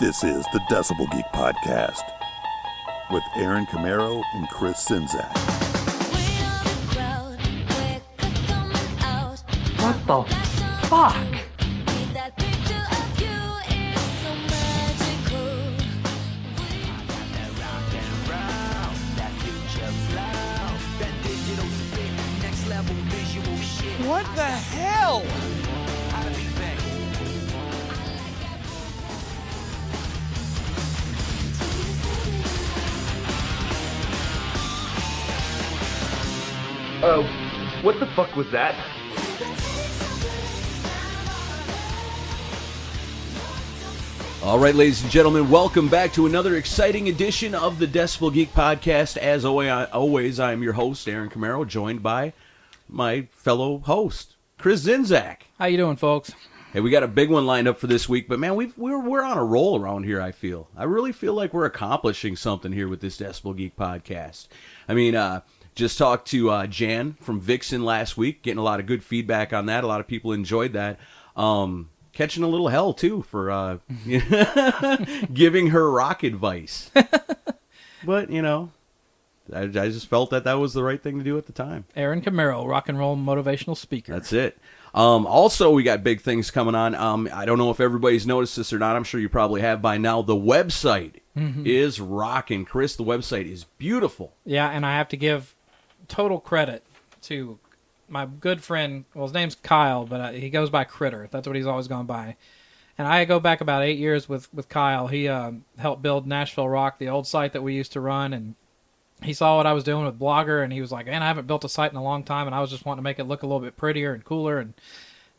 This is the Decibel Geek Podcast with Aaron Camaro and Chris Czynszak. What the fuck? What the hell? Uh, what the fuck was that? All right, ladies and gentlemen, welcome back to another exciting edition of the Decibel Geek Podcast. As always, I am your host, Aaron Camaro, joined by my fellow host, Chris Czynszak. How you doing, folks? Hey, we got a big one lined up for this week, but man, we've, we're we're on a roll around here. I feel, I really feel like we're accomplishing something here with this Decibel Geek podcast. I mean, uh, just talked to uh, Jan from Vixen last week, getting a lot of good feedback on that. A lot of people enjoyed that. Um, catching a little hell too for uh, giving her rock advice, but you know, I, I just felt that that was the right thing to do at the time. Aaron Camaro, rock and roll motivational speaker. That's it. Um, also, we got big things coming on. Um, I don't know if everybody's noticed this or not. I'm sure you probably have by now. The website is rocking. Chris, the website is beautiful. Yeah, and I have to give total credit to my good friend. Well, his name's Kyle, but uh, he goes by Critter. That's what he's always gone by. And I go back about eight years with with Kyle. He um, helped build Nashville Rock, the old site that we used to run, and he saw what I was doing with Blogger, and he was like, "Man, I haven't built a site in a long time, and I was just wanting to make it look a little bit prettier and cooler." And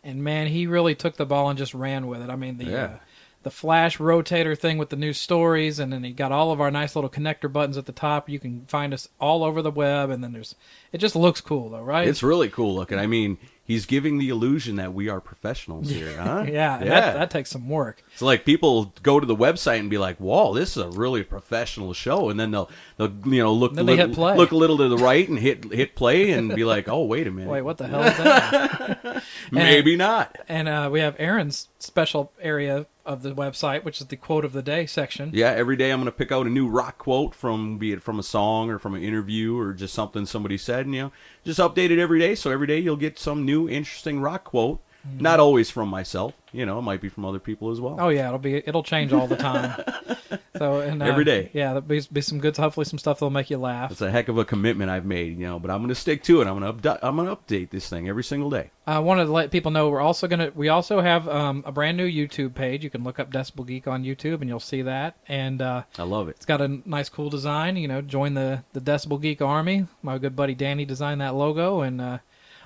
and man, he really took the ball and just ran with it. I mean, the Yeah. uh, the flash rotator thing with the new stories, and then he got all of our nice little connector buttons at the top. You can find us all over the web, and then there's it just looks cool though, right? It's really cool looking. I mean, he's giving the illusion that we are professionals here, huh? yeah, yeah. That, that takes some work. So like people go to the website and be like, "Whoa, this is a really professional show," and then they'll they'll you know look Then little, hit play. look a little to the right and hit hit play and be like, "Oh, wait a minute, Wait, what the hell is that? maybe not." and uh, we have Aaron's special area of the website, which is the quote of the day section. Yeah, every day I'm going to pick out a new rock quote from, be it from a song or from an interview or just something somebody said, and you know, just update it every day. So every day you'll get some new interesting rock quote. Mm-hmm. Not always from myself, you know, it might be from other people as well. Oh yeah, it'll be it'll change all the time. so and uh, Every day. yeah, there'll be, be some good, hopefully some stuff that'll make you laugh. It's a heck of a commitment I've made, you know, but I'm going to stick to it. I'm going to I'm going to update this thing every single day. I wanted to let people know we're also gonna we also have um, a brand new YouTube page. You can look up Decibel Geek on YouTube and you'll see that. And uh, I love it. it's got a nice, cool design. You know, join the the Decibel Geek Army. My good buddy Danny designed that logo, and uh,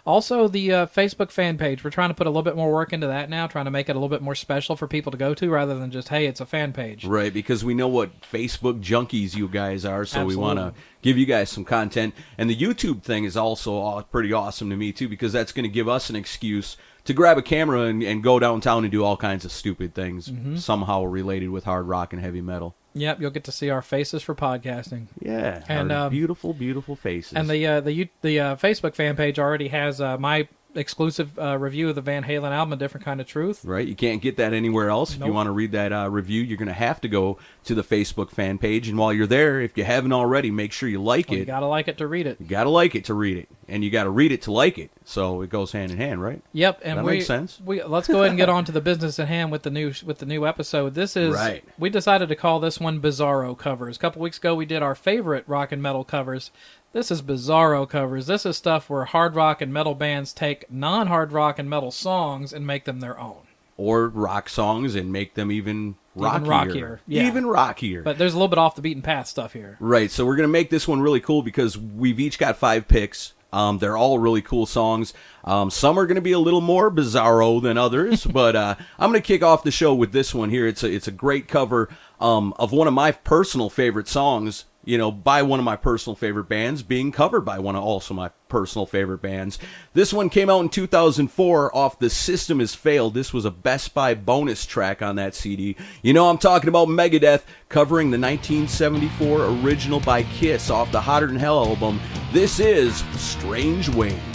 also the uh, Facebook fan page. We're trying to put a little bit more work into that now, trying to make it a little bit more special for people to go to, rather than just hey, it's a fan page. Right, because we know what Facebook junkies you guys are, so we want to give you guys some content. And the YouTube thing is also pretty awesome to me too, because that's going to give us an excuse to grab a camera and, and go downtown and do all kinds of stupid things Mm-hmm. somehow related with hard rock and heavy metal. Yep, you'll get to see our faces for podcasting. Yeah, And, our um, beautiful, beautiful faces. And the uh, the the uh, Facebook fan page already has uh, my exclusive uh, review of the Van Halen album, A Different Kind of Truth. Right, you can't get that anywhere else. If you want to read that uh, review, you're going to have to go to the Facebook fan page. And while you're there, if you haven't already, make sure you like Well, it. you gotta like it to read it. You gotta like it to read it, and you gotta read it to like it. So it goes hand in hand, right? Yep, and That we, makes sense. We let's go ahead and get on to the business at hand with the new with the new episode. This is Right. we decided to call this one Bizarro covers. A couple weeks ago, we did our favorite rock and metal covers. This is Bizarro covers. This is stuff where hard rock and metal bands take non-hard rock and metal songs and make them their own. Or rock songs and make them even rockier, rockier, yeah. even rockier. But there's a little bit off the beaten path stuff here. Right. So we're gonna make this one really cool because we've each got five picks. Um, they're all really cool songs. Um, some are going to be a little more bizarro than others, but uh, I'm going to kick off the show with this one here. It's a it's a great cover um, of one of my personal favorite songs. You know, by one of my personal favorite bands, being covered by one of also my personal favorite bands. This one came out in 2004 off The System Has Failed. This was a Best Buy bonus track on that CD. You know, I'm talking about Megadeth covering the 1974 original by Kiss off the Hotter Than Hell album. This is Strange Ways.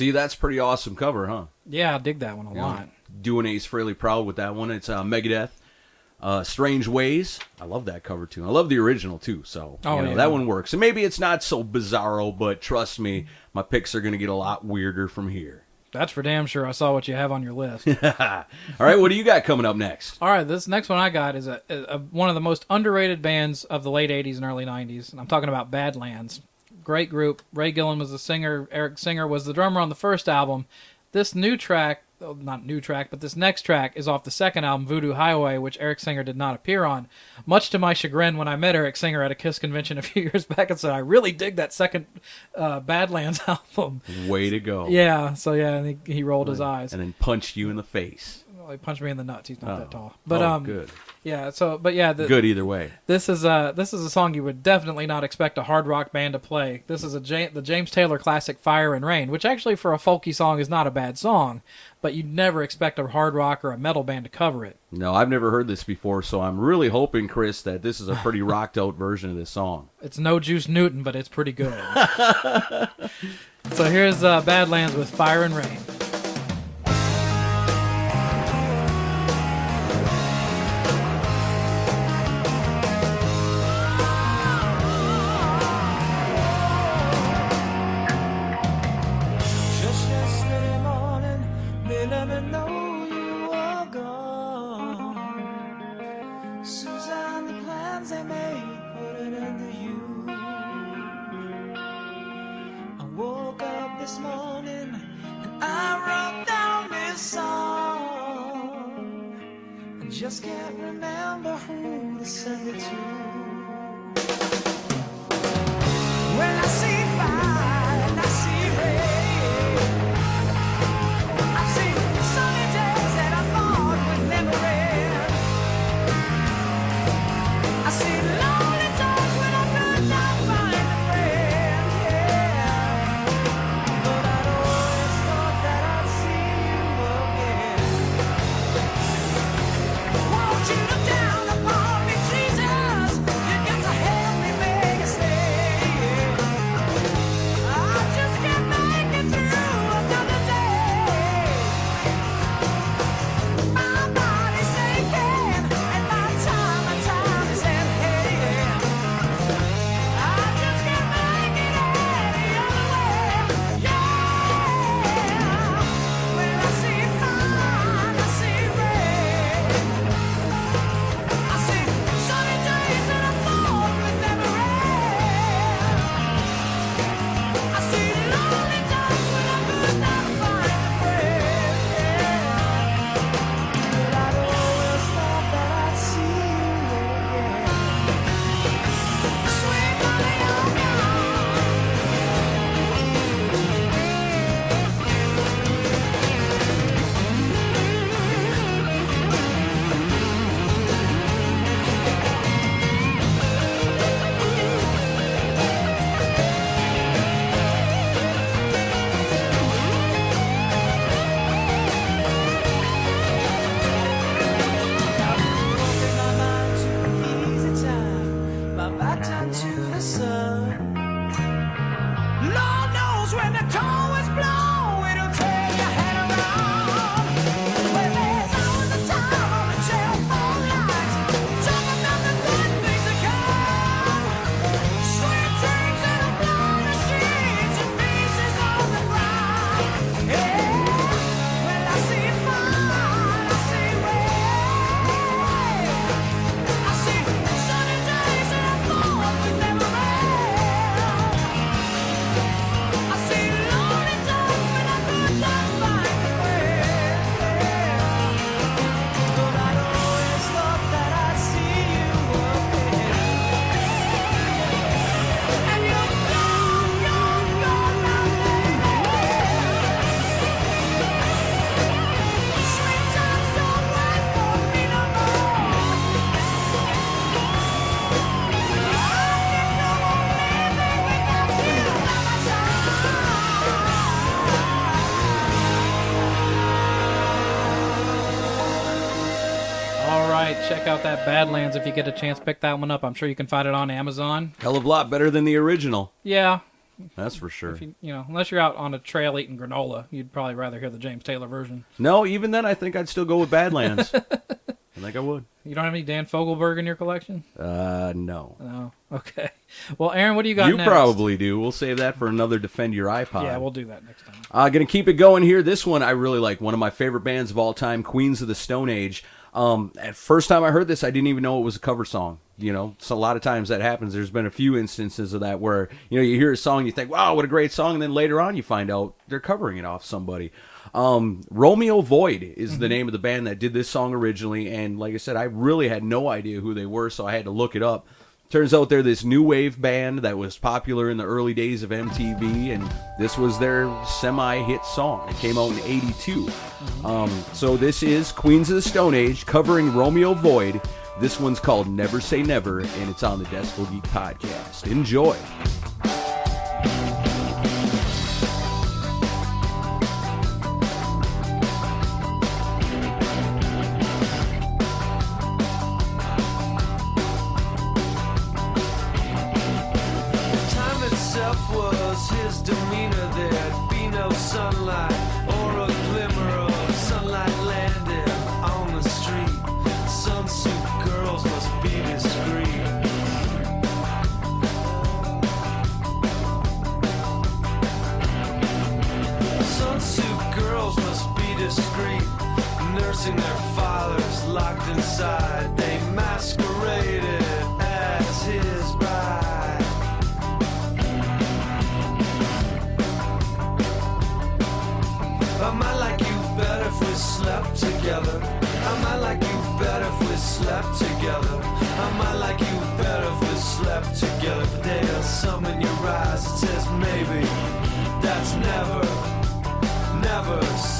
See, that's pretty awesome cover, huh? Yeah, I dig that one a lot. Doing Ace Frehley Proud with that one. It's uh, Megadeth. Uh, Strange Ways. I love that cover too. I love the original too. So Oh, you know, yeah. that one works. And maybe it's not so bizarro, but trust me, my picks are going to get a lot weirder from here. That's for damn sure. I saw what you have on your list. All right, what do you got coming up next? All right, this next one I got is a, a, a one of the most underrated bands of the late '80s and early '90s, and I'm talking about Badlands. Great group. Ray Gillen was the singer. Eric Singer was the drummer on the first album. This new track, not new track, but this next track is off the second album, Voodoo Highway, which Eric Singer did not appear on. Much to my chagrin, when I met Eric Singer at a Kiss convention a few years back, and said I really dig that second uh, Badlands album. Way to go. Yeah, so yeah, and he, he rolled his eyes. And then punched you in the face. He punched me in the nuts. He's not that Oh. tall. But Oh, um, good. Yeah. So, but yeah, the, Good either way. This is uh this is a song you would definitely not expect a hard rock band to play. This is a Ja- the James Taylor classic "Fire and Rain," which actually for a folky song is not a bad song, but you'd never expect a hard rock or a metal band to cover it. No, I've never heard this before, so I'm really hoping, Chris, that this is a pretty rocked out version of this song. It's no Juice Newton, but it's pretty good. so here's uh, Badlands with "Fire and Rain." Right, check out that Badlands if you get a chance. Pick that one up. I'm sure you can find it on Amazon. Hell of a lot better than the original. Yeah, That's for sure. if you, you know, unless you're out on a trail eating granola, you'd probably rather hear the James Taylor version. No, even then, I think I'd still go with Badlands. I think I would. You don't have any Dan Fogelberg in your collection? Uh, no. No. Okay. Well, Aaron, what do you got You next? probably do. We'll save that for another Defend Your iPod. Yeah, we'll do that next time. Uh, gonna keep it going here. This one I really like. One of my favorite bands of all time, Queens of the Stone Age. Um, at first time I heard this, I didn't even know it was a cover song. You know, so a lot of times that happens. There's been a few instances of that where you know you hear a song, you think, "Wow, what a great song," and then later on you find out they're covering it off somebody. Um, Romeo Void is the name of the band that did this song originally, and like I said, I really had no idea who they were, so I had to look it up. Turns out they're this new wave band that was popular in the early days of MTV, and this was their semi hit song. It came out in 82. Um, so this is Queens of the Stone Age covering Romeo Void. This one's called Never Say Never, and it's on the Decibel Geek Podcast. Enjoy. demeanor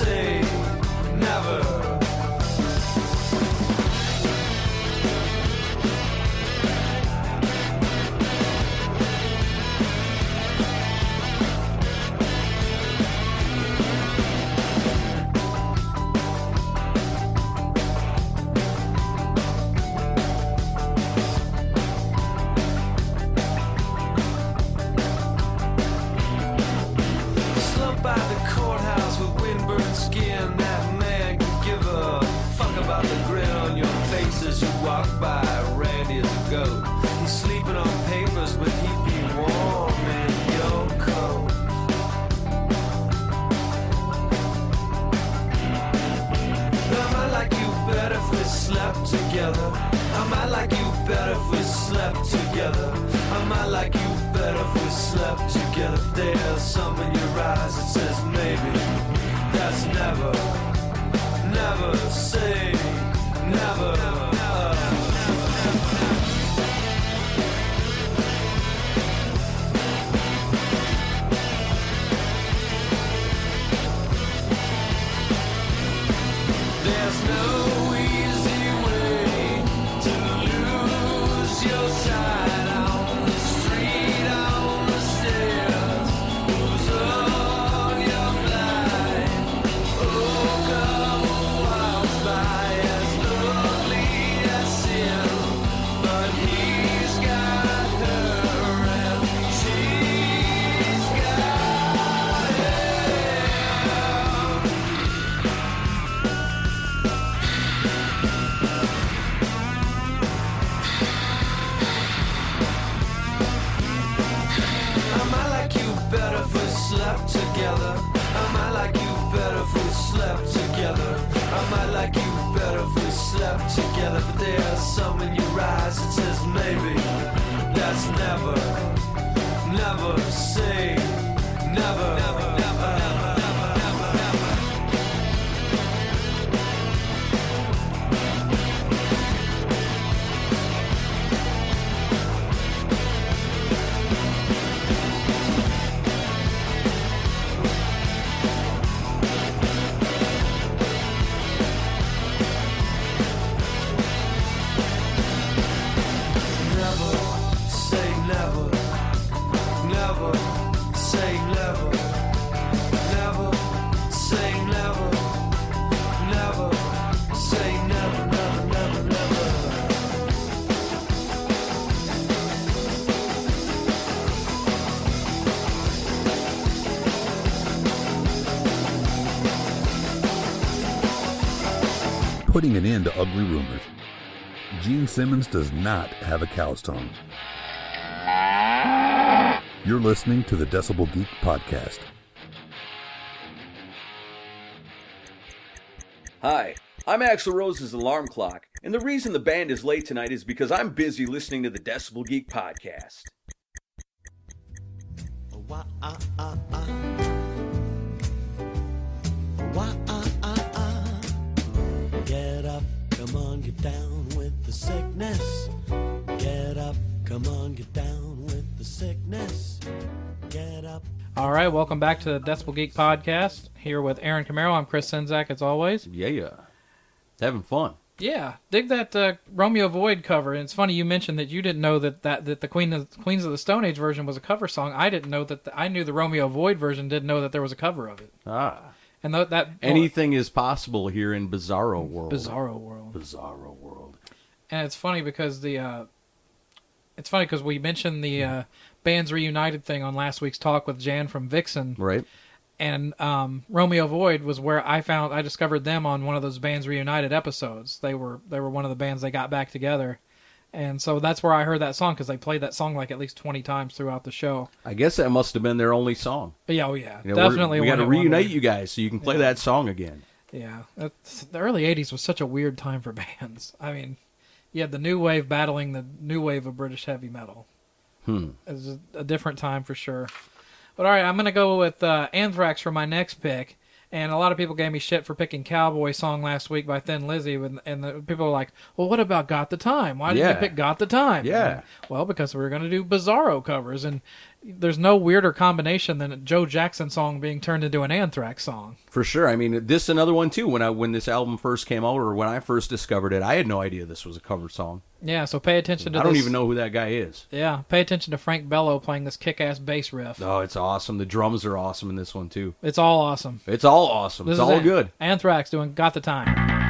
say never. putting an end to ugly rumors. Gene Simmons does not have a cow's tongue. You're listening to the Decibel Geek Podcast. Hi, I'm Axl Rose's alarm clock, and the reason the band is late tonight is because I'm busy listening to the Decibel Geek Podcast. Oh, ah, ah, ah, Come on, get down with the sickness. Get up. Come on, get down with the sickness. Get up. All right, welcome back to the Decibel Geek Podcast. Here with Aaron Camaro. I'm Chris Czynszak, as always. Yeah, yeah. Having fun. Yeah, dig that uh, Romeo Void cover. And it's funny you mentioned that you didn't know that that, that the Queen of, Queens of the Stone Age version was a cover song. I didn't know that. The, I knew the Romeo Void version. Didn't know that there was a cover of it. Ah. And th- that Anything is possible here in Bizarro World. Bizarro World. Bizarro World. And it's funny because the uh, it's funny because we mentioned the uh, bands reunited thing on last week's talk with Jan from Vixen, Right? and um, Romeo Void was where I found I discovered them on one of those bands reunited episodes. They were they were one of the bands they got back together, and so that's where I heard that song because they played that song like at least twenty times throughout the show. I guess that must have been their only song. Yeah, oh yeah, You know, definitely. We got to reunite you guys so you can play that song again. Yeah, That's- the early '80s was such a weird time for bands. I mean, you had the new wave battling the new wave of British heavy metal. Hmm. It was a, a different time for sure. But all right, I'm gonna go with uh, Anthrax for my next pick. And a lot of people gave me shit for picking "Cowboy Song" last week by Thin Lizzy, and and the people were like, "Well, what about "Got the Time"? Why did Yeah. you pick "Got the Time"? Yeah. Well, because we were gonna do Bizarro covers, and there's no weirder combination than a Joe Jackson song being turned into an Anthrax song. For sure. I mean, this another one too. When I when this album first came out, or when I first discovered it, I had no idea this was a cover song. Yeah, so pay attention to I don't even know who that guy is. Yeah, pay attention to Frank Bello playing this kick-ass bass riff. Oh, it's awesome. The drums are awesome in this one too. It's all awesome. It's all awesome. This it's all An- good. Anthrax doing "Got the Time."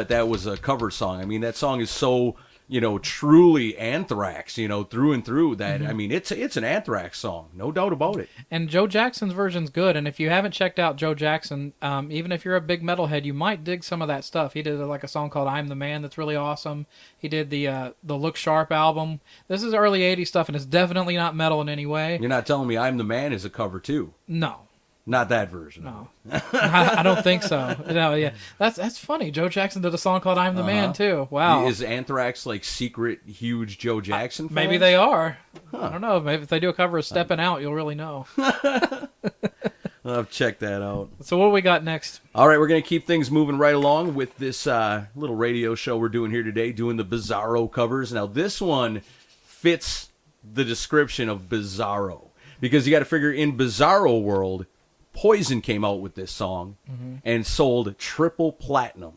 That that was a cover song. I mean, that song is so you know truly Anthrax, you know, through and through. That I mean, it's it's an Anthrax song, no doubt about it. And Joe Jackson's version's good. And if you haven't checked out Joe Jackson, um, even if you're a big metalhead, you might dig some of that stuff. He did like a song called "I'm the Man" that's really awesome. He did the uh, the Look Sharp album. This is early '80s stuff, and it's definitely not metal in any way. You're not telling me "I'm the Man" is a cover too? No, Not that version. no, I, I don't think so. No, yeah, that's that's funny. Joe Jackson did a song called "I'm the Man" too. Wow, Is Anthrax like secret huge Joe Jackson? Maybe they are. I don't know. Maybe if they do a cover of "Stepping Out," you'll really know. I'll check that out. So what do we got next? All right, we're going to keep things moving right along with this uh, little radio show we're doing here today, doing the Bizarro covers. Now, this one fits the description of Bizarro because you got to figure in Bizarro world, Poison came out with this song and sold triple platinum.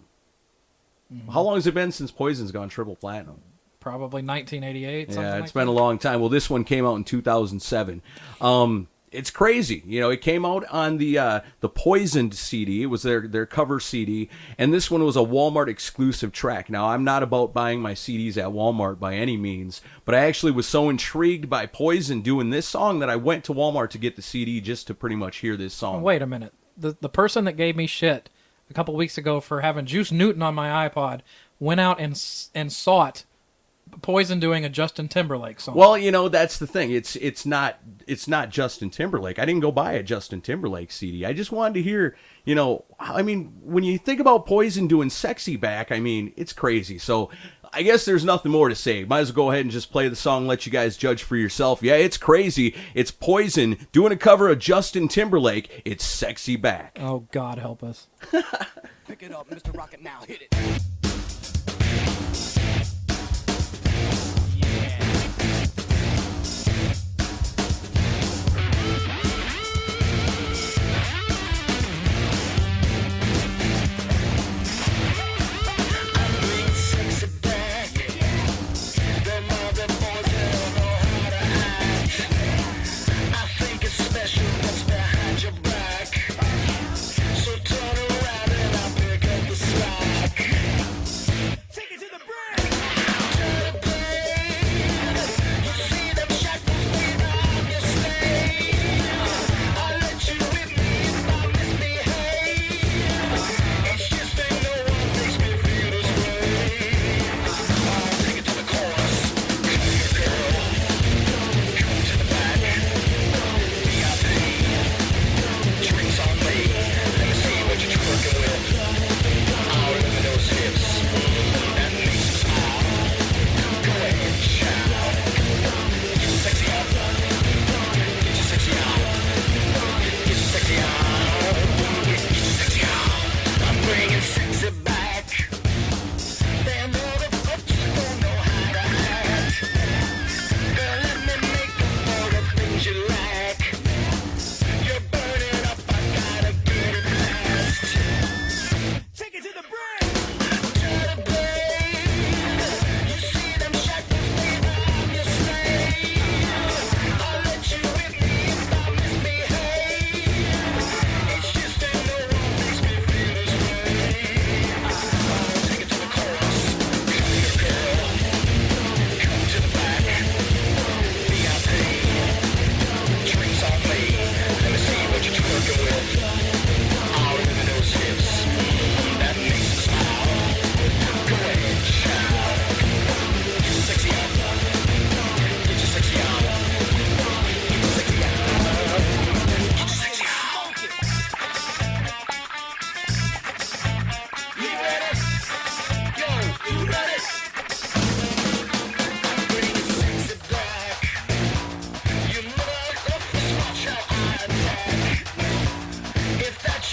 How long has it been since Poison's gone triple platinum? Probably 1988. Something Yeah, like it's been that. a long time. Well, this one came out in 2007. Um, it's crazy. You know, it came out on the uh, the Poisoned CD. It was their their cover CD, and this one was a Walmart exclusive track. Now, I'm not about buying my CDs at Walmart by any means, but I actually was so intrigued by Poison doing this song that I went to Walmart to get the CD just to pretty much hear this song. Oh, wait a minute. The the person that gave me shit a couple weeks ago for having Juice Newton on my iPod went out and and sought Poison doing a Justin Timberlake song. Well, you know that's the thing. It's it's not it's not Justin Timberlake. I didn't go buy a Justin Timberlake CD. I just wanted to hear, you know, I mean, when you think about Poison doing "Sexy Back," I mean, it's crazy. So, I guess there's nothing more to say. Might as well go ahead and just play the song, let you guys judge for yourself. Yeah, it's crazy. It's Poison doing a cover of Justin Timberlake. It's "Sexy Back." oh God help us. Pick it up, Mr. Rocket now, hit it.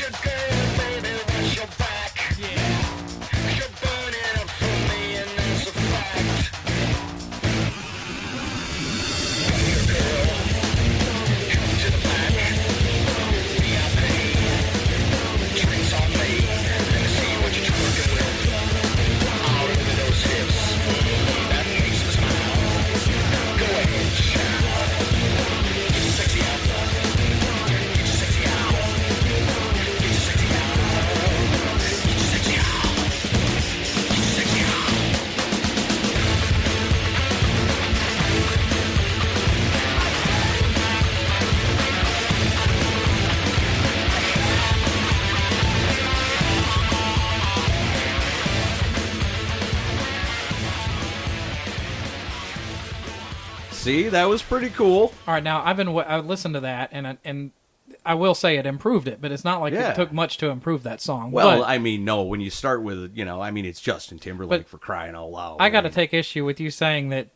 your game. See, that was pretty cool. All right, now I've been I listened to that and I- and I will say it improved it, but it's not like Yeah. it took much to improve that song. Well, But I mean, no, when you start with, you know, I mean, it's Justin Timberlake for crying out loud. I got to take issue with you saying that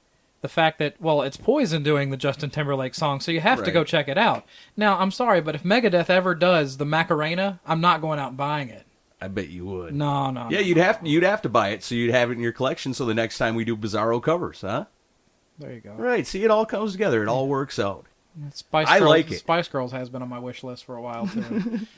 the fact that well, it's Poison doing the Justin Timberlake song, so you have to go check it out. Now, I'm sorry, but if Megadeth ever does the Macarena, I'm not going out and buying it. I bet you would. No, no. Yeah, no. you'd have to, you'd have to buy it so you'd have it in your collection. So the next time we do Bizarro covers, huh? There you go. Right. See, it all comes together. It all works out. Spice I Girls, like it. Spice Girls has been on my wish list for a while too.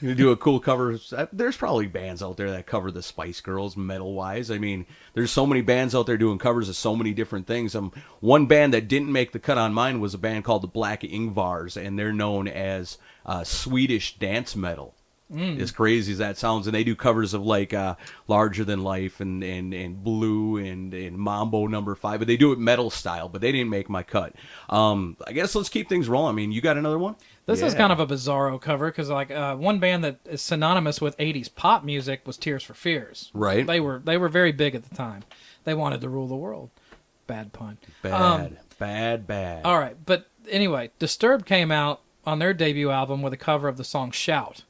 You do a cool cover. There's probably bands out there that cover the Spice Girls metal wise. I mean, there's so many bands out there doing covers of so many different things. Um, one band that didn't make the cut on mine was a band called the Black Ingvars, and they're known as uh, Swedish dance metal. As crazy as that sounds, and they do covers of like uh, Larger Than Life and and and Blue and and Mambo Number Five, but they do it metal style. But they didn't make my cut. Um, I guess let's keep things rolling. I mean, you got another one? This is kind of a bizarro cover because like uh, one band that is synonymous with '80s pop music was Tears for Fears. Right. They were they were very big at the time. They wanted to rule the world. Bad pun. bad, Um, bad, bad. all right, but anyway, Disturbed came out on their debut album with a cover of the song "Shout,"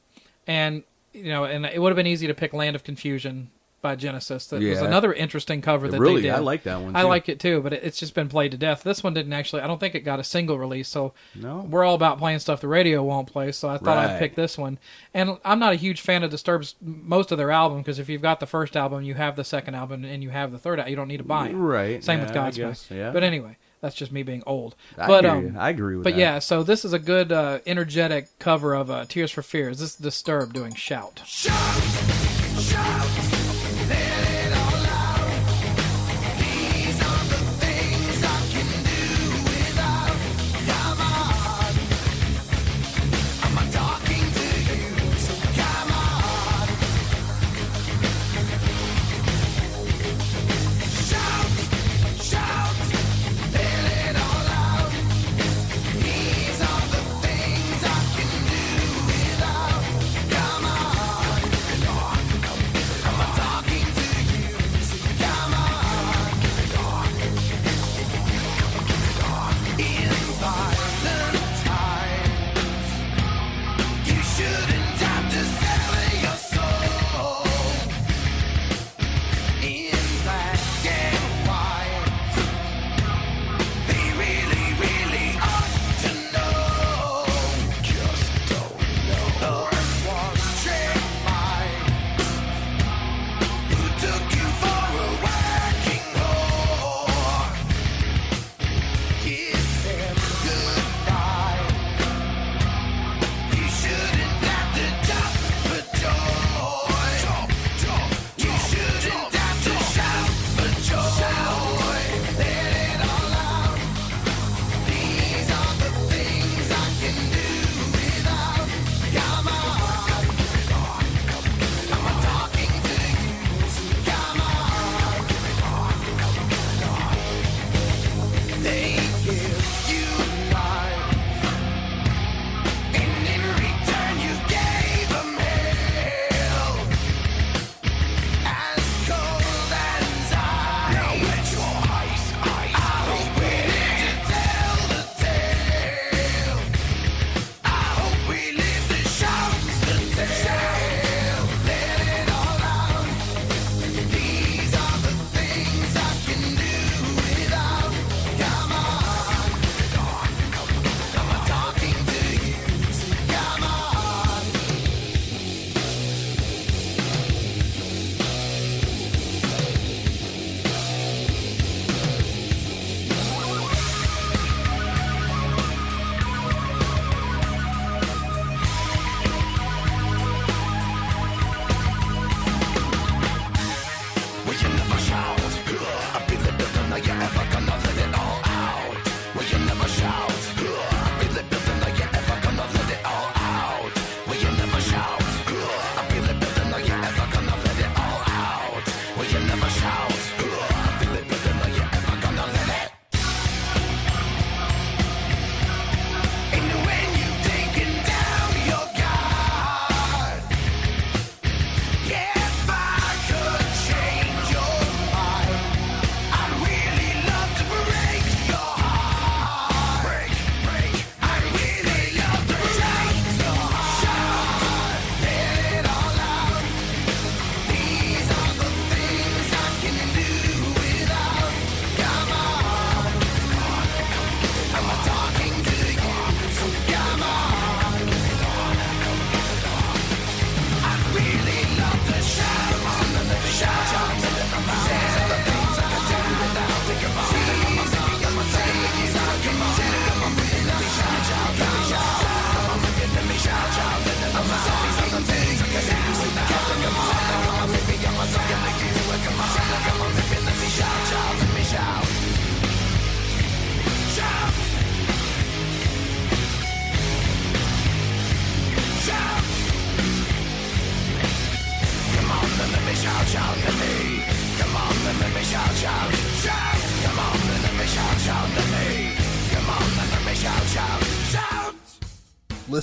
and you know, and it would have been easy to pick "Land of Confusion" by Genesis. That was another interesting cover that really, they did. I like that one, I like it too, but it, it's just been played to death. This one didn't actually. I don't think it got a single release. So No. we're all about playing stuff the radio won't play. So I thought Right. I'd pick this one. And I'm not a huge fan of Disturbed's most of their album because if you've got the first album, you have the second album, and you have the third. album. You don't need to buy it. Right, Same yeah, with Godsmack. yeah. But anyway, that's just me being old. I but um. I agree with but that. yeah, so this is a good, uh, energetic cover of uh, "Tears for Fears." This is Disturbed doing "Shout."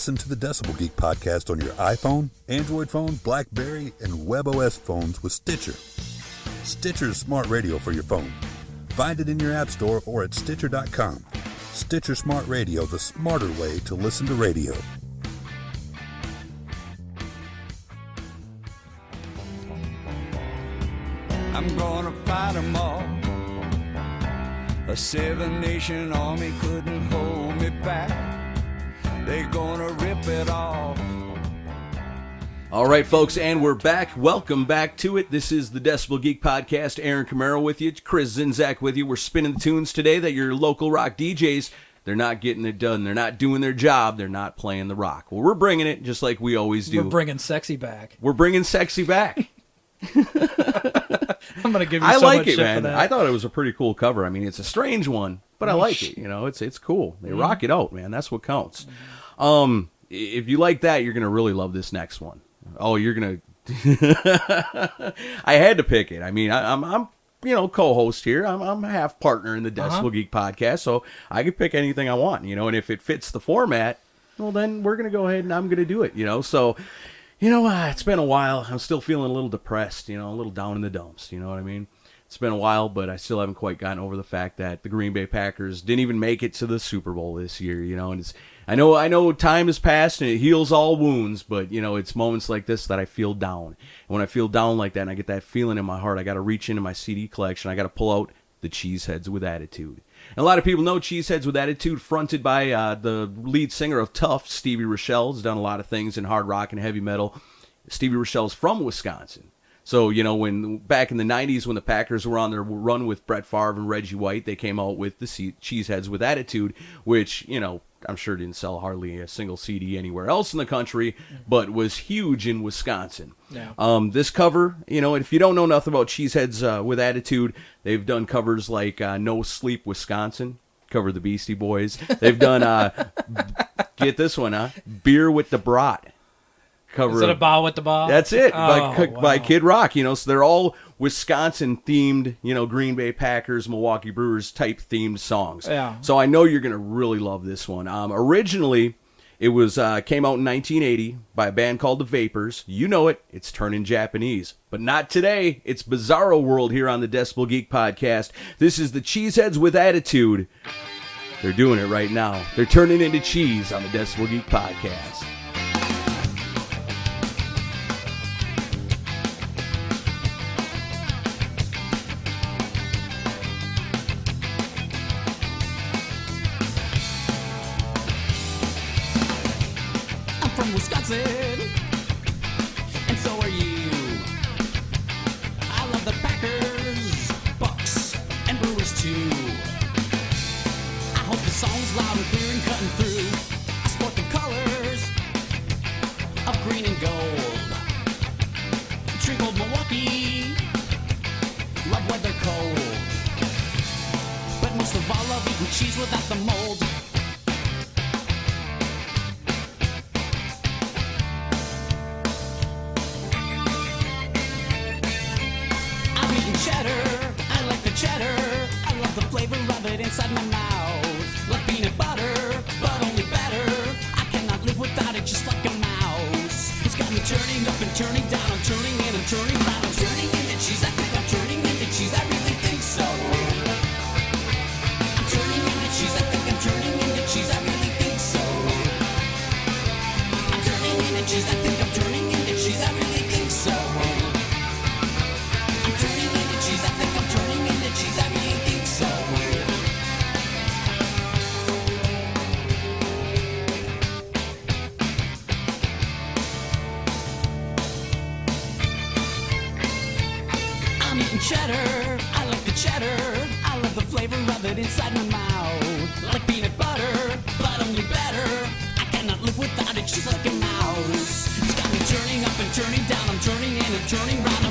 Listen to the Decibel Geek podcast on your iPhone, Android phone, Blackberry, and WebOS phones with Stitcher. Stitcher's smart radio for your phone. Find it in your app store or at Stitcher.com. Stitcher Smart Radio, the smarter way to listen to radio. I'm gonna fight 'em all. A seven nation army couldn't hold me back. They gonna rip it off. All right, folks, and we're back. Welcome back to it. This is the Decibel Geek Podcast. Aaron Camaro with you, Chris Czynszak with you. We're spinning the tunes today that your local rock DJs, they're not getting it done. They're not doing their job. They're not playing the rock. Well, we're bringing it just like we always do. We're bringing sexy back. We're bringing sexy back. I'm gonna give you I so like much it, man. I thought it was a pretty cool cover. I mean, it's a strange one, but I like it. You know, it's it's cool. They rock it out, man. That's what counts. Um, if you like that, you're gonna really love this next one. Oh, you're gonna. I had to pick it. I mean, I, I'm I'm you know co-host here. I'm I'm half partner in the Decibel Uh-huh. Geek podcast, so I can pick anything I want. You know, and if it fits the format, well, then we're gonna go ahead and I'm gonna do it. You know, so. You know, uh, it's been a while. I'm still feeling a little depressed, you know, a little down in the dumps. You know what I mean? It's been a while, but I still haven't quite gotten over the fact that the Green Bay Packers didn't even make it to the Super Bowl this year. You know, and it's I know I know time has passed and it heals all wounds, but you know it's moments like this that I feel down. And when I feel down like that, and I get that feeling in my heart, I got to reach into my CD collection. I got to pull out the Cheeseheads with Attitude. And a lot of people know Cheeseheads with Attitude, fronted by uh, the lead singer of Tuff, Stevie Rachelle, has done a lot of things in hard rock and heavy metal. Stevie Rachelle's from Wisconsin. So, you know, when back in the 90s when the Packers were on their run with Brett Favre and Reggie White, they came out with the Cheeseheads with Attitude, which, you know, I'm sure didn't sell hardly a single CD anywhere else in the country, but was huge in Wisconsin. Yeah. Um, this cover, you know, if you don't know nothing about Cheeseheads uh, with Attitude, they've done covers like uh, No Sleep Wisconsin, cover the Beastie Boys. They've done, uh, get this one, huh? Beer with the Brat. Cover Is it a of- ball with the ball? that's it by, Oh, by wow. Kid Rock. You know, so they're all Wisconsin themed. You know, Green Bay Packers, Milwaukee Brewers type themed songs. Yeah. So I know you're gonna really love this one. Um, originally, it was uh, came out in 1980 by a band called the Vapors. You know it. It's turning Japanese, but not today. It's Bizarro World here on the Decibel Geek podcast. This is the Cheeseheads with Attitude. They're doing it right now. They're turning into cheese on the Decibel Geek podcast. Flavor of it inside my mouth. Like peanut butter, but only better. I cannot live without it, just like a mouse. It's got me turning up and turning down. I'm turning in and turning round.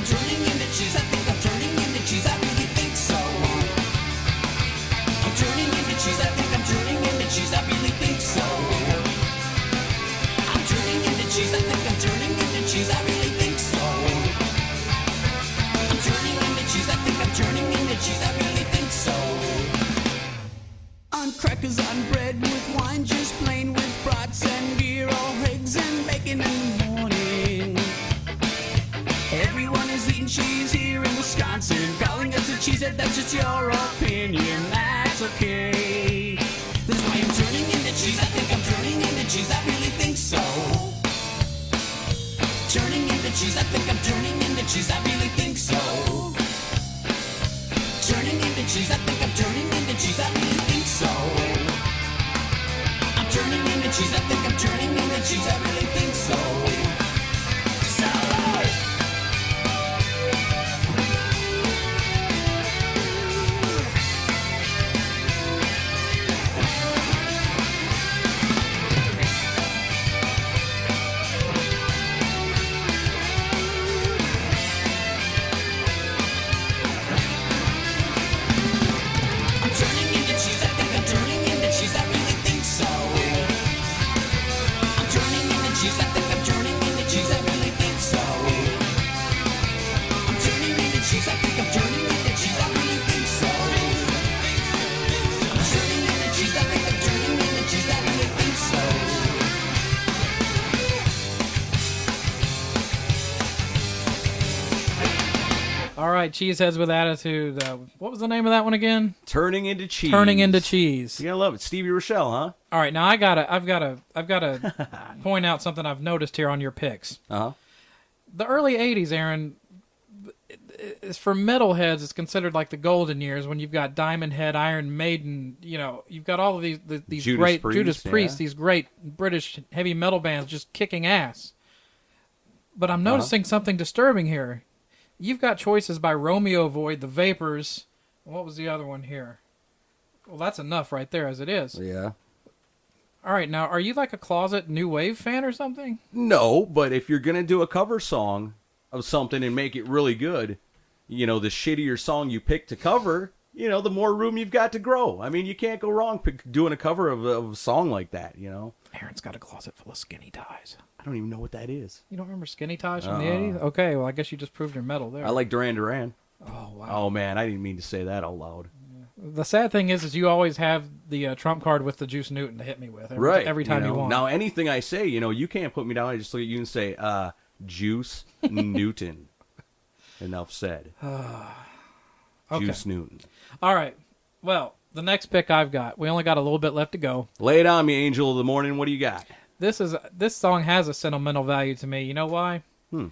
Right, Cheeseheads with Attitude. Uh, what was the name of that one again? Turning into cheese. Turning into cheese. You gotta love it. Stevie Rachelle, huh? All right, now I gotta, I've gotta, I've gotta point out something I've noticed here on your picks. Uh huh. The early '80s, Aaron, is for metalheads. It's considered like the golden years when you've got Diamond Head, Iron Maiden. You know, you've got all of these the, these Judas great Priest, Judas Priest, yeah. these great British heavy metal bands just kicking ass. But I'm Uh-huh. noticing something disturbing here. You've got choices by Romeo Void, The Vapors. What was the other one here? Well, that's enough right there as it is. Yeah. All right, now are you like a closet new wave fan or something? No, but if you're gonna do a cover song of something and make it really good, you know, the shittier song you pick to cover, you know, the more room you've got to grow. I mean, you can't go wrong doing a cover of, of a song like that. You know, Aaron's got a closet full of skinny ties. I don't even know what that is. You don't remember skinny ties from the Uh-uh. 80s? Okay, well, I guess you just proved your metal there. I like Duran Duran. Oh, wow. Oh man, I didn't mean to say that out loud. The sad thing is, is you always have the uh, trump card with the Juice Newton to hit me with every, right. every time you, know? want. Now anything I say, you know, you can't put me down. I just look at you and say, uh, Juice Newton. Enough said. Okay. Juice Newton. All right. Well, the next pick I've got. We only got a little bit left to go. Lay it on me, Angel of the Morning. What do you got? This is this song has a sentimental value to me. You know why? Hmm.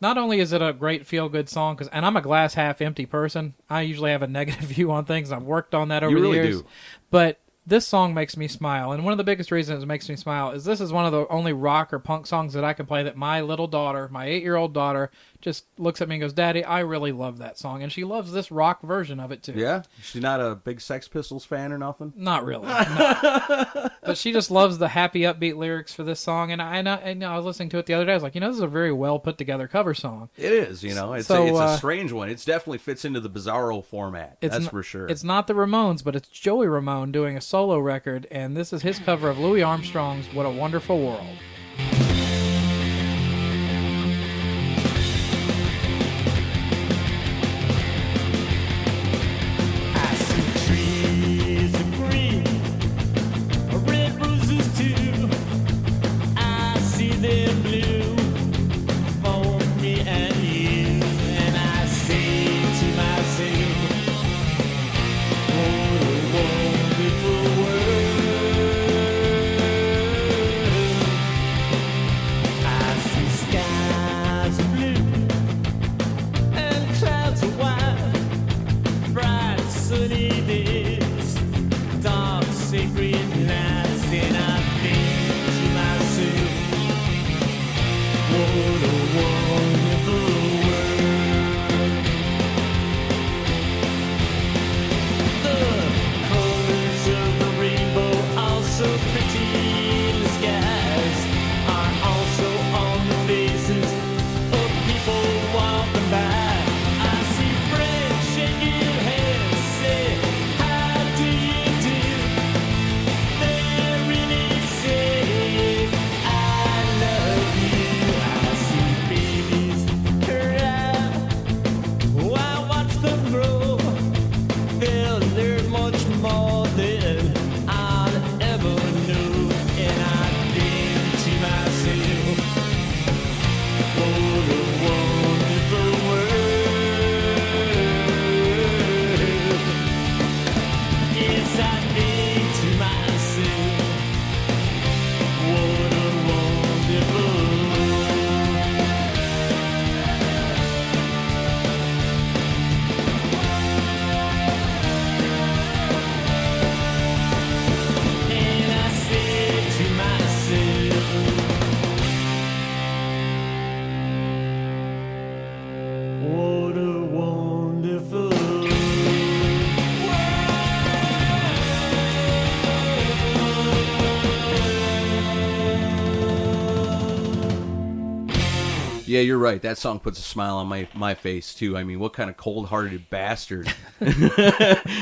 Not only is it a great feel good song, cause, and I'm a glass half empty person. I usually have a negative view on things. I've worked on that over You the really years. do. But this song makes me smile, and one of the biggest reasons it makes me smile is this is one of the only rock or punk songs that I can play that my little daughter, my eight year old daughter, just looks at me and goes, "Daddy, I really love that song," and she loves this rock version of it too. Yeah, she's not a big Sex Pistols fan or nothing. Not really, no. but she just loves the happy, upbeat lyrics for this song. And I, and I, and I was listening to it the other day. I was like, you know, this is a very well put together cover song. It is, you know, it's So, a, it's uh, a strange one. It definitely fits into the Bizarro format. That's for sure. It's not the Ramones, but it's Joey Ramone doing a solo record, and this is his cover of Louis Armstrong's "What a Wonderful World." You're right. That song puts a smile on my, my face too. I mean, what kind of cold-hearted bastard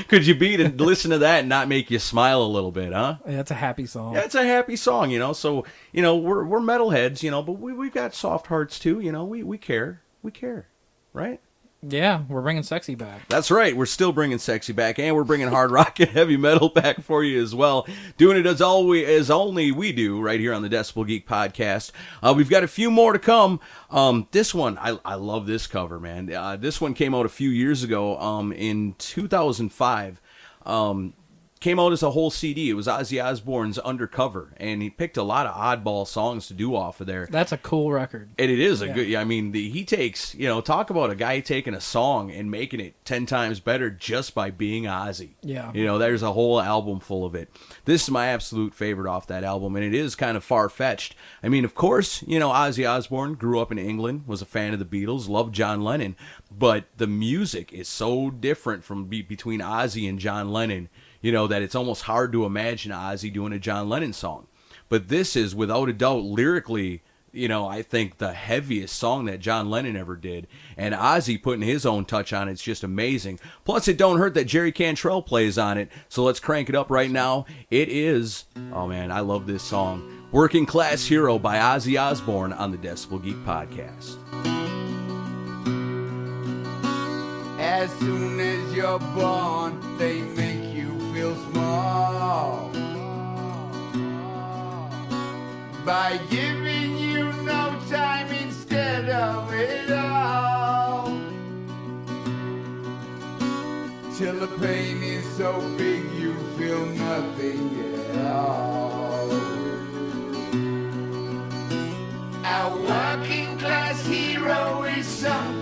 could you be to listen to that and not make you smile a little bit, huh? Yeah, it's a happy song. It's a happy song, you know. So you know, we're we're metalheads, you know, but we we've got soft hearts too, you know. We we care, we care, right? Yeah, we're bringing sexy back. That's right. We're still bringing sexy back, and we're bringing hard rock and heavy metal back for you as well. Doing it as always, as only we do, right here on the Decibel Geek podcast. Uh, we've got a few more to come. Um, this one, I, I love this cover, man. Uh, this one came out a few years ago, um, in 2005. Um, came out as a whole CD. It was Ozzy Osbourne's Undercover, and he picked a lot of oddball songs to do off of there. That's a cool record. And it is a Yeah. good. Yeah, I mean, the, he takes you know talk about a guy taking a song and making it ten times better just by being Ozzy. Yeah. you know, there's a whole album full of it. This is my absolute favorite off that album, and it is kind of far fetched. I mean, of course, you know Ozzy Osbourne grew up in England, was a fan of the Beatles, loved John Lennon, but the music is so different from be, between Ozzy and John Lennon. You know that it's almost hard to imagine Ozzy doing a John Lennon song. But this is without a doubt lyrically you know, I think the heaviest song that John Lennon ever did, and Ozzy putting his own touch on it's just amazing. Plus, it don't hurt that Jerry Cantrell plays on it. So let's crank it up right now. It is, oh man, I love this song, "Working Class Hero" by Ozzy Osbourne on the Decibel Geek podcast. As soon as you're born, they make feel small. By giving you no time instead of it all. Till the pain is so big you feel nothing at all. Our working class hero is something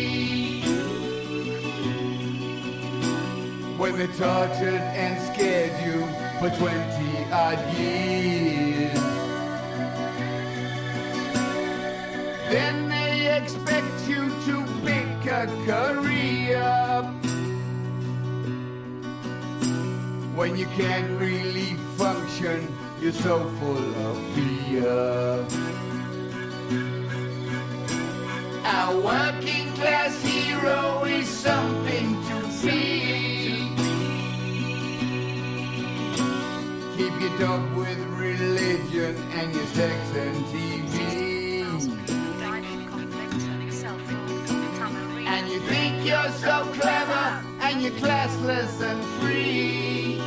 When they tortured and scared you for 20 odd years. Then they expect you to pick a career. When you can't really function, you're so full of fear. A working class hero is something to be. Your dog with religion and your sex and TV. And you think you're so clever and you're classless and free.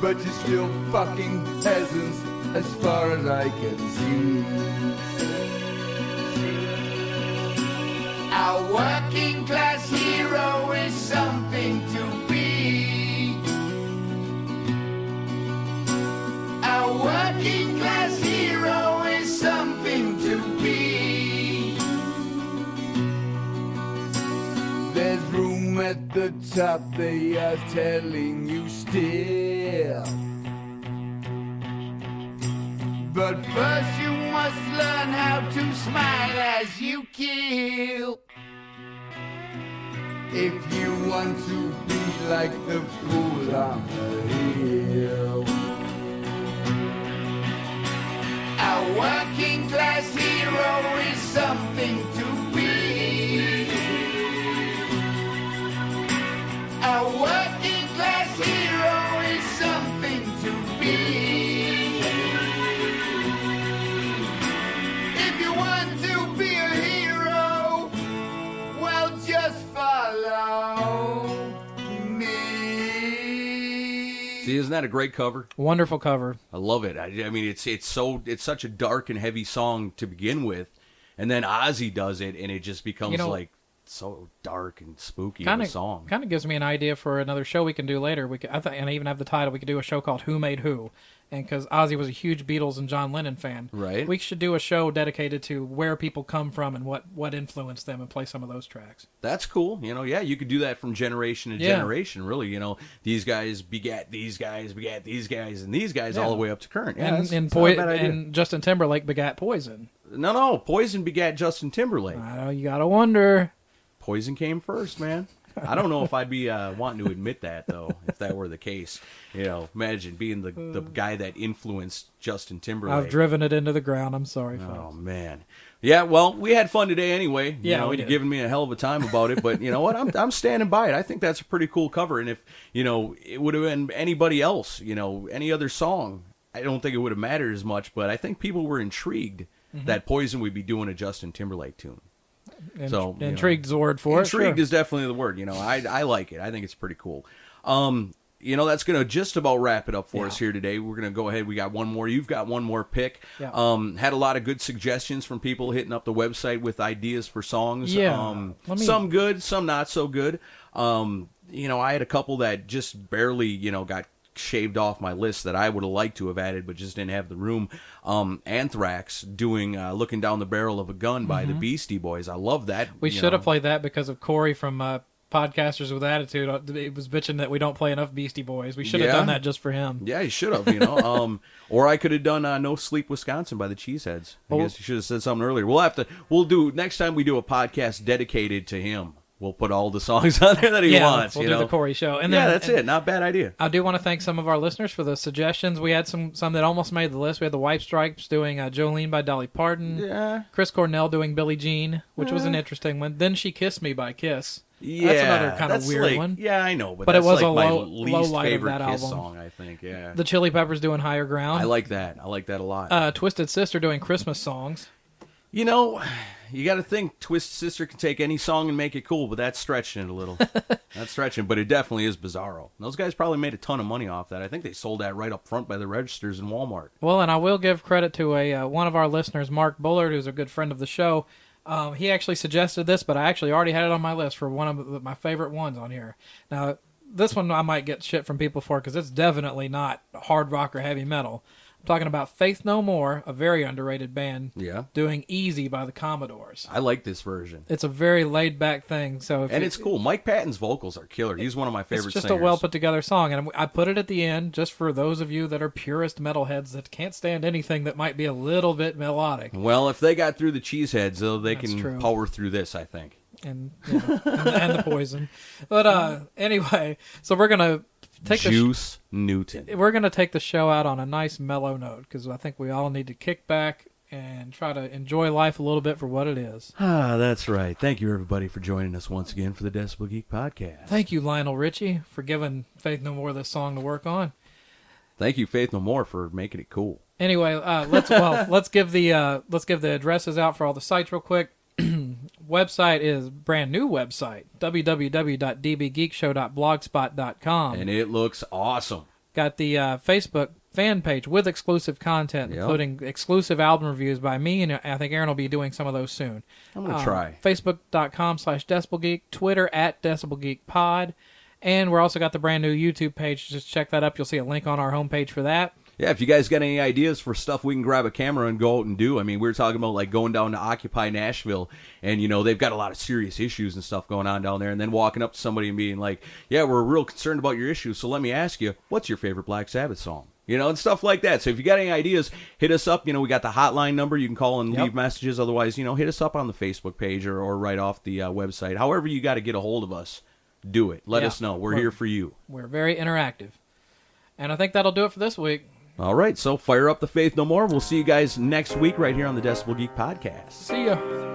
But you're still fucking peasants as far as I can see. Our working class hero is something to Our working class hero is something to be. There's room at the top, they are telling you still. But first you must learn how to smile as you kill. If you want to be like the fool on the hill. Our working class hero is something to be. Our working isn't that a great cover? Wonderful cover. I love it. I, I mean, it's it's so it's such a dark and heavy song to begin with, and then Ozzy does it, and it just becomes You know- like so dark and spooky kind of of a song. Kind of gives me an idea for another show we can do later. We could, I th- and I even have the title. We could do a show called Who Made Who, and because Ozzy was a huge Beatles and John Lennon fan, Right. We should do a show dedicated to where people come from and what what influenced them, and play some of those tracks. That's cool. You know, yeah, you could do that from generation to Yeah. generation. Really, you know, these guys begat these guys, begat these guys, and these guys all the way up to current. Yeah, and that's, and, that's not Poi- a bad idea. and Justin Timberlake begat Poison. no, no, Poison begat Justin Timberlake. I know you gotta wonder. Poison came first, man. I don't know if I'd be uh, wanting to admit that though, if that were the case. You know, imagine being the the guy that influenced Justin Timberlake. I've driven it into the ground. I'm sorry, Oh folks. man, yeah. Well, we had fun today anyway. You Yeah, know, we did. giving me a hell of a time about it, but you know what? I'm I'm standing by it. I think that's a pretty cool cover. And if you know, it would have been anybody else, you know, any other song, I don't think it would have mattered as much. But I think people were intrigued Mm-hmm. that Poison would be doing a Justin Timberlake tune. Int- So, you know. intrigued's the word for Intrigued it. sure. is definitely the word. You know, I I like it. I think it's pretty cool. Um, you know, that's gonna just about wrap it up for Yeah. us here today. We're gonna go ahead. We got one more. You've got one more pick. Yeah. Um, had a lot of good suggestions from people hitting up the website with ideas for songs. Yeah. Um, me- some good, some not so good. Um, you know, I had a couple that just barely, you know, got shaved off my list that I would have liked to have added, but just didn't have the room. Um, Anthrax doing uh, "Looking Down the Barrel of a Gun" by the Beastie Boys. I love that. Mm-hmm. We should have played that because of Corey from uh, Podcasters with Attitude. Uh, It was bitching that we don't play enough Beastie Boys. We should have Yeah. done that just for him. Yeah, he should have, you know. um, or I could have done uh, "No Sleep Wisconsin" by the Cheeseheads. I Oh. guess you should have said something earlier. We'll have to. We'll do next time we do a podcast dedicated to him. We'll put all the songs on there that he yeah, wants. we'll do know? the Corey show. And yeah, that's and it. Not a bad idea. I do want to thank some of our listeners for the suggestions. We had some some that almost made the list. We had the White Stripes doing uh, Jolene by Dolly Parton. Yeah. Chris Cornell doing Billie Jean, which was an interesting one. Then She Kissed Me by Kiss. Yeah, That's another kind of weird like- one. Yeah, I know, but, But it was like a low- low light of favorite that Kiss album. song. I think. Yeah, The Chili Peppers doing Higher Ground. I like that. I like that a lot. uh, Twisted Sister doing Christmas songs. You know, you got to think Twist Sister can take any song and make it cool, but that's stretching it a little. that's stretching, but it definitely is Bizarro. Those guys probably made a ton of money off that. I think they sold that right up front by the registers in Walmart. Well, and I will give credit to a uh, one of our listeners, Mark Bullard, who's a good friend of the show. Um, he actually suggested this, but I actually already had it on my list for one of my favorite ones on here. Now, this one I might get shit from people for because it's definitely not hard rock or heavy metal. I'm talking about Faith No More, a very underrated band, Yeah, doing "Easy" by the Commodores. I like this version, It's a very laid back thing. So if and you- it's cool. Mike Patton's vocals are killer. He's one of my favorite. It's just singers. a well put together song, and I put it at the end just for those of you that are purist metalheads that can't stand anything that might be a little bit melodic. Well, if they got through the Cheeseheads, though, they That's can true. power through this. I think. and you know, and, and the poison. But uh, anyway, so we're gonna take Juice Newton. we're gonna take the show out on a nice mellow note because I think we all need to kick back and try to enjoy life a little bit for what it is. Ah, that's right. Thank you, everybody, for joining us once again for the Decibel Geek podcast. Thank you, Lionel Richie, for giving Faith No More this song to work on. Thank you, Faith No More, for making it cool. Anyway, uh, let's well let's give the uh, let's give the addresses out for all the sites real quick. Website is brand new website www.dbgeekshow.blogspot.com. And it looks awesome. Got the uh, Facebook fan page with exclusive content, Yep. including exclusive album reviews by me, and I think Aaron will be doing some of those soon. I'm gonna Uh, try. Facebook.com slash DecibelGeek, Twitter at DecibelGeekPod, and we're also got the brand new YouTube page. Just check that up. You'll see a link on our homepage for that. Yeah, if you guys got any ideas for stuff we can grab a camera and go out and do. I mean, we were talking about like going down to Occupy Nashville and you know, they've got a lot of serious issues and stuff going on down there and then walking up to somebody and being like, "Yeah, we're real concerned about your issues, so let me ask you, what's your favorite Black Sabbath song?" You know, and stuff like that. So if you got any ideas, hit us up. You know, we got the hotline number. You can call and Yep. leave messages. Otherwise, you know, hit us up on the Facebook page or, or right off the uh, website. However you got to get a hold of us, do it. Let Yeah. us know. We're Well- here for you. We're very interactive. And I think that'll do it for this week. All right, so fire up the faith no more. We'll see you guys next week right here on the Decibel Geek Podcast. See ya.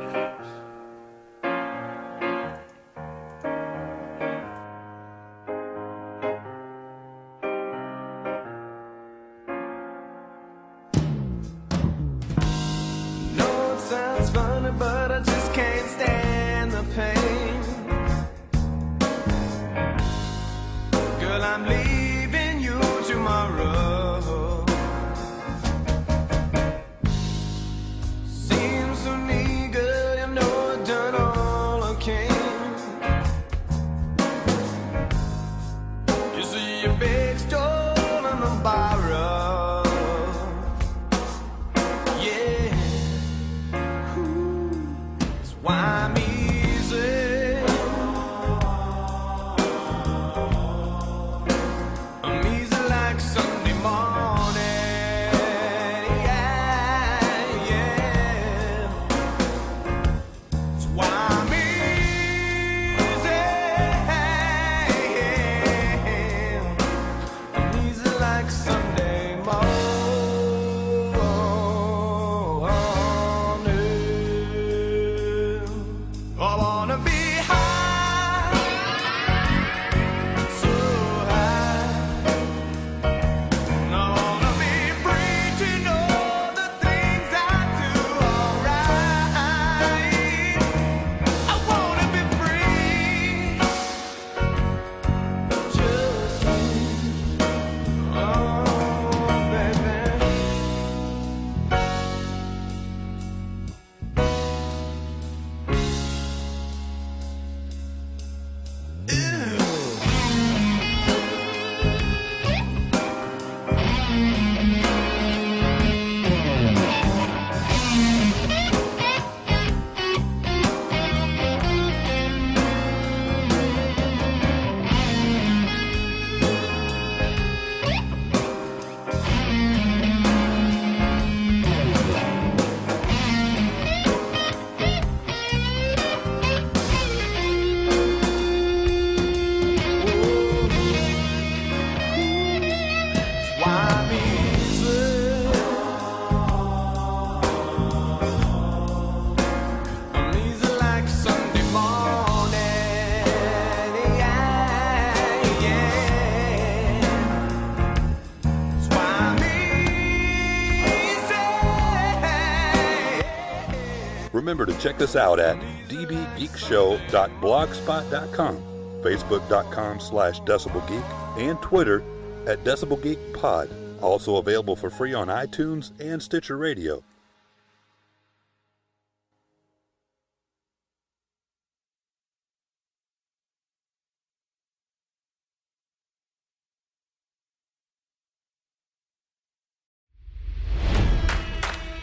Remember to check us out at dbgeekshow.blogspot.com, facebook.com slash decibelgeek, and Twitter at decibelgeekpod. Also available for free on iTunes and Stitcher Radio.